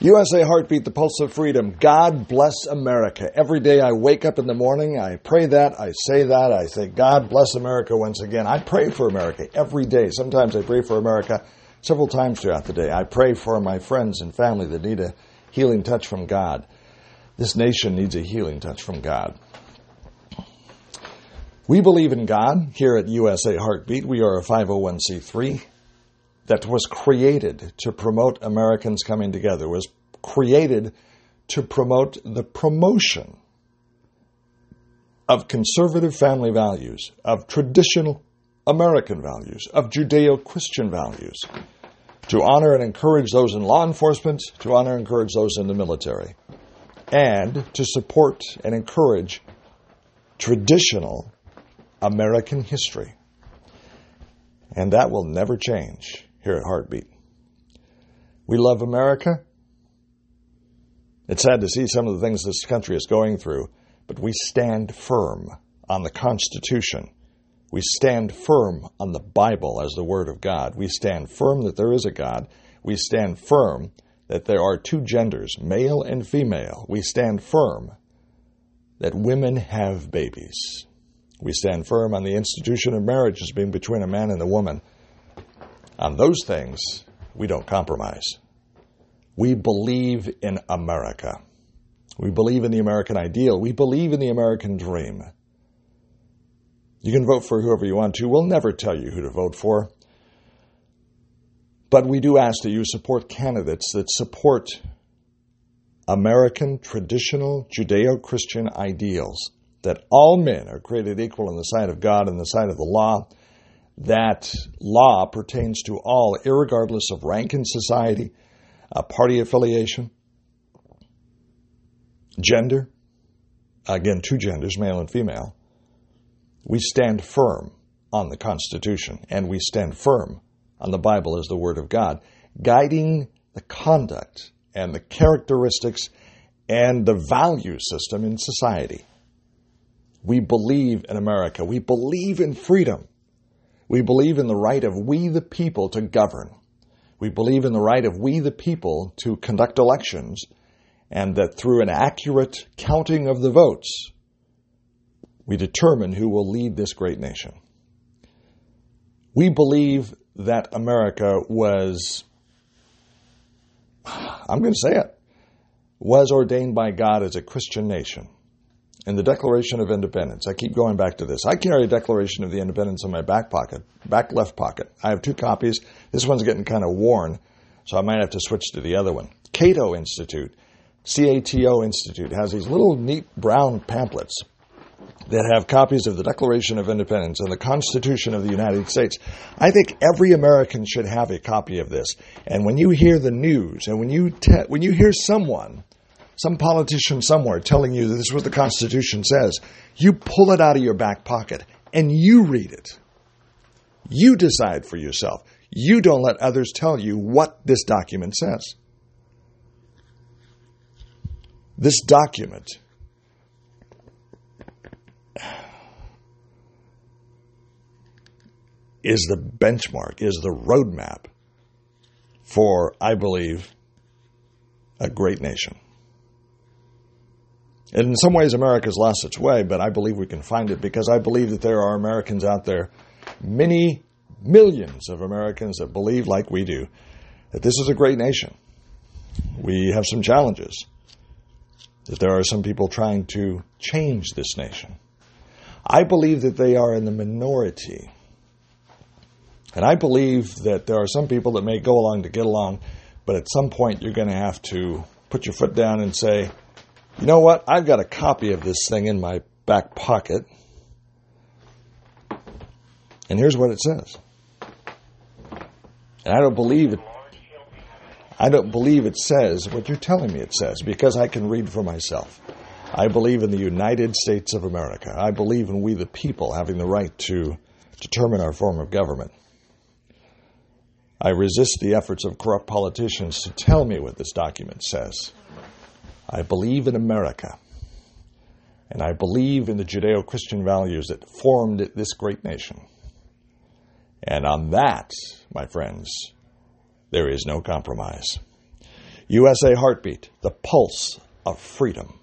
USA Heartbeat, the pulse of freedom. God bless America. Every day I wake up in the morning, I pray that, I say that, I say, God bless America once again. I pray for America every day. Sometimes I pray for America several times throughout the day. I pray for my friends and family that need a healing touch from God. This nation needs a healing touch from God. We believe in God here at USA Heartbeat. We are a 501c3 that was created to promote Americans coming together, was created to promote the promotion of conservative family values, of traditional American values, of Judeo Christian values, to honor and encourage those in law enforcement, to honor and encourage those in the military, and to support and encourage traditional American history. And that will never change here at Heartbeat. We love America. It's sad to see some of the things this country is going through, but we stand firm on the Constitution. We stand firm on the Bible as the Word of God. We stand firm that there is a God. We stand firm that there are two genders, male and female. We stand firm that women have babies. We stand firm on the institution of marriage as being between a man and a woman. On those things, we don't compromise. We believe in America. We believe in the American ideal. We believe in the American dream. You can vote for whoever you want to. We'll never tell you who to vote for. But we do ask that you support candidates that support American traditional Judeo Christian ideals that all men are created equal in the sight of God and the sight of the law, that law pertains to all, regardless of rank in society, uh, party affiliation, gender, again, two genders, male and female. We stand firm on the Constitution and we stand firm on the Bible as the Word of God, guiding the conduct and the characteristics and the value system in society. We believe in America. We believe in freedom. We believe in the right of we the people to govern. We believe in the right of we the people to conduct elections, and that through an accurate counting of the votes, we determine who will lead this great nation. We believe that America was, I'm going to say it, was ordained by God as a Christian nation and the Declaration of Independence. I keep going back to this. I carry a Declaration of the Independence in my back pocket, back left pocket. I have two copies. This one's getting kind of worn, so I might have to switch to the other one. Cato Institute, CATO Institute, has these little neat brown pamphlets that have copies of the Declaration of Independence and the Constitution of the United States. I think every American should have a copy of this. And when you hear the news and when you te- when you hear someone some politician somewhere telling you that this is what the Constitution says, you pull it out of your back pocket and you read it. You decide for yourself. You don't let others tell you what this document says. This document is the benchmark, is the roadmap for, I believe, a great nation. In some ways, America's lost its way, but I believe we can find it because I believe that there are Americans out there, many millions of Americans that believe, like we do, that this is a great nation. We have some challenges, that there are some people trying to change this nation. I believe that they are in the minority. And I believe that there are some people that may go along to get along, but at some point you're going to have to put your foot down and say, you know what? I've got a copy of this thing in my back pocket. And here's what it says. And I don't believe it. I don't believe it says what you're telling me it says because I can read for myself. I believe in the United States of America. I believe in we the people having the right to determine our form of government. I resist the efforts of corrupt politicians to tell me what this document says. I believe in America. And I believe in the Judeo Christian values that formed this great nation. And on that, my friends, there is no compromise. USA Heartbeat, the pulse of freedom.